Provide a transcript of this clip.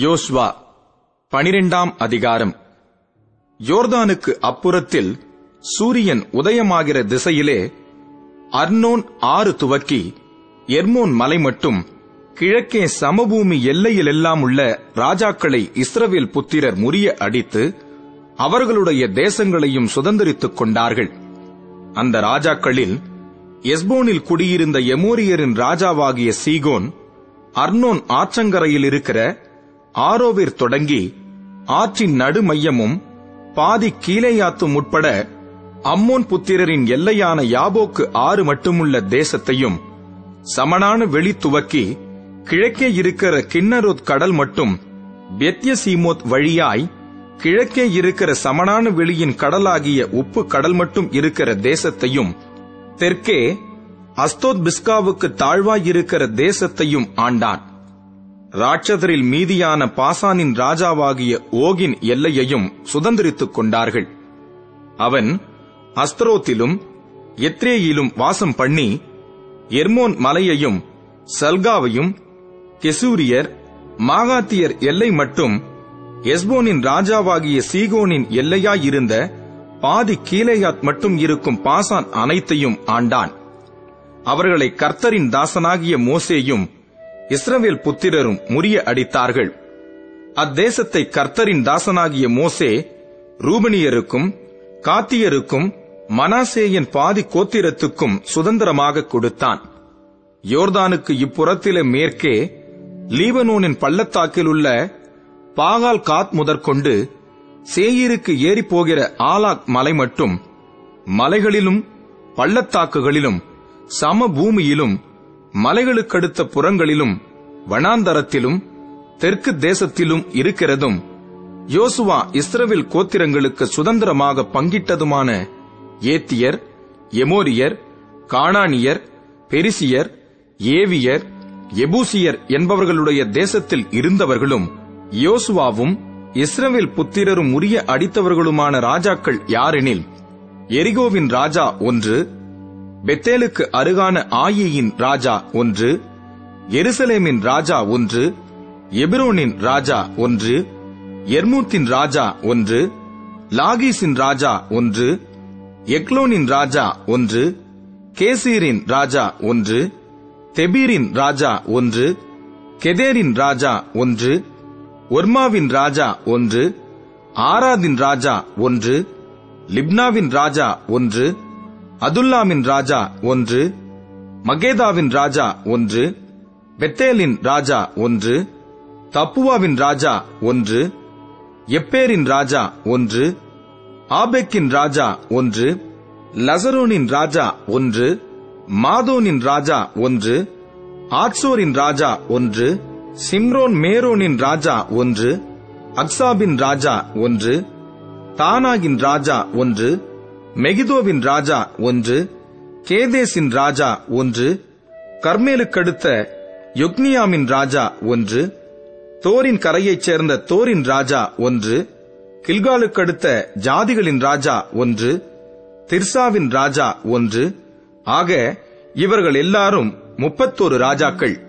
யோஸ்வா பனிரெண்டாம் அதிகாரம். யோர்தானுக்கு அப்புறத்தில் சூரியன் உதயமாகிற திசையிலே அர்னோன் ஆறு துவக்கி எர்மோன் மலை மட்டும் கிழக்கே சமபூமி எல்லையிலெல்லாம் உள்ள ராஜாக்களை இஸ்ரவேல் புத்திரர் முறிய அடித்து அவர்களுடைய தேசங்களையும் சுதந்திரித்துக் கொண்டார்கள். அந்த ராஜாக்களில் எஸ்போனில் குடியிருந்த எமோரியரின் ராஜாவாகிய சீகோன் அர்னோன் ஆற்றங்கரையில் இருக்கிற ஆரோவிர் தொடங்கி ஆற்றின் நடுமையமும் பாதி கீழேயாத்தும் உட்பட அம்மோன் புத்திரரின் எல்லையான யாபோக்கு ஆறு மட்டுமுள்ள தேசத்தையும் சமனான வெளி துவக்கி கிழக்கே இருக்கிற கிண்ணரோத் கடல் மட்டும் பெத்யசீமோத் வழியாய் கிழக்கே இருக்கிற சமனான வெளியின் கடலாகிய உப்பு கடல் மட்டும் இருக்கிற தேசத்தையும் தெற்கே அஸ்தோத் பிஸ்காவுக்கு தாழ்வாய் இருக்கிற தேசத்தையும் ஆண்டான். ராட்சதரில் மீதியான பாசானின் ராஜாவாகிய ஓகின் எல்லையையும் சுதந்திரித்துக் கொண்டார்கள். அவன் அஸ்தரோத்திலும் எத்ரேயிலும் வாசம் பண்ணி எர்மோன் மலையையும் சல்காவையும் கெசூரியர் மாகாத்தியர் எல்லை மட்டும் எஸ்போனின் ராஜாவாகிய சீகோனின் எல்லையாயிருந்த பாதி கீலேயாத் மட்டும் இருக்கும் பாசான் அனைத்தையும் ஆண்டான். அவர்களை கர்த்தரின் தாசனாகிய மோசேயும் இஸ்ரவேல் புத்திரரும் முறிய அடித்தார்கள். அத்தேசத்தை கர்த்தரின் தாசனாகிய மோசே ரூபனியருக்கும் காத்தியருக்கும் மனாசேயின் பாதி கோத்திரத்துக்கும் சுதந்திரமாக கொடுத்தான். யோர்தானுக்கு இப்புறத்திலே மேற்கே லீபனோனின் பள்ளத்தாக்கில் உள்ள பாகால் காத் முதற்கொண்டு சேயிருக்கு ஏறிப்போகிற ஆலாக் மலை மட்டும் மலைகளிலும் பள்ளத்தாக்குகளிலும் சம பூமியிலும் மலைகளுக்கடுத்த புறங்களிலும் வனாந்தரத்திலும் தெற்கு தேசத்திலும் இருக்கிறதும் யோசுவா இஸ்ரவேல் கோத்திரங்களுக்கு சுதந்திரமாக பங்கிட்டதுமான ஏத்தியர் எமோரியர் காணானியர் பெரிசியர் ஏவியர் எபூசியர் என்பவர்களுடைய தேசத்தில் இருந்தவர்களும் யோசுவாவும் இஸ்ரவேல் புத்திரரும் உரிய அடித்தவர்களுமான ராஜாக்கள் யாரெனில் எரிகோவின் ராஜா ஒன்று பெத்தேலுக்கு அருகான ஆயியின் ராஜா ஒன்று எருசலேமின் ராஜா ஒன்று எபிரோனின் ராஜா ஒன்று எர்மூத்தின் ராஜா ஒன்று லாகீஸின் ராஜா ஒன்று எக்லோனின் ராஜா ஒன்று கேசீரின் ராஜா ஒன்று தெபீரின் ராஜா ஒன்று கெதேரின் ராஜா ஒன்று ஒர்மாவின் ராஜா ஒன்று ஆராதின் ராஜா ஒன்று லிப்னாவின் ராஜா ஒன்று அதுல்லாமின் ராஜா ஒன்று மகேதாவின் ராஜா ஒன்று பெத்தேலின் ராஜா ஒன்று தப்புவாவின் ராஜா ஒன்று எப்பேரின் ராஜா ஒன்று ஆபெக்கின் ராஜா ஒன்று லசரோனின் ராஜா ஒன்று மாதோனின் ராஜா ஒன்று ஆட்சோரின் ராஜா ஒன்று சிம்ரோன் மேரோனின் ராஜா ஒன்று அக்சாபின் ராஜா ஒன்று தானாகின் ராஜா ஒன்று மெகிதோவின் ராஜா ஒன்று கேதேசின் ராஜா ஒன்று கர்மேலுக்கடுத்த யொக்னியாமின் ராஜா ஒன்று தோரின் கரையைச் சேர்ந்த தோரின் ராஜா ஒன்று கில்காலுக்கடுத்த ஜாதிகளின் ராஜா ஒன்று திர்சாவின் ராஜா ஒன்று. ஆக இவர்கள் எல்லாரும் முப்பத்தோரு ராஜாக்கள்.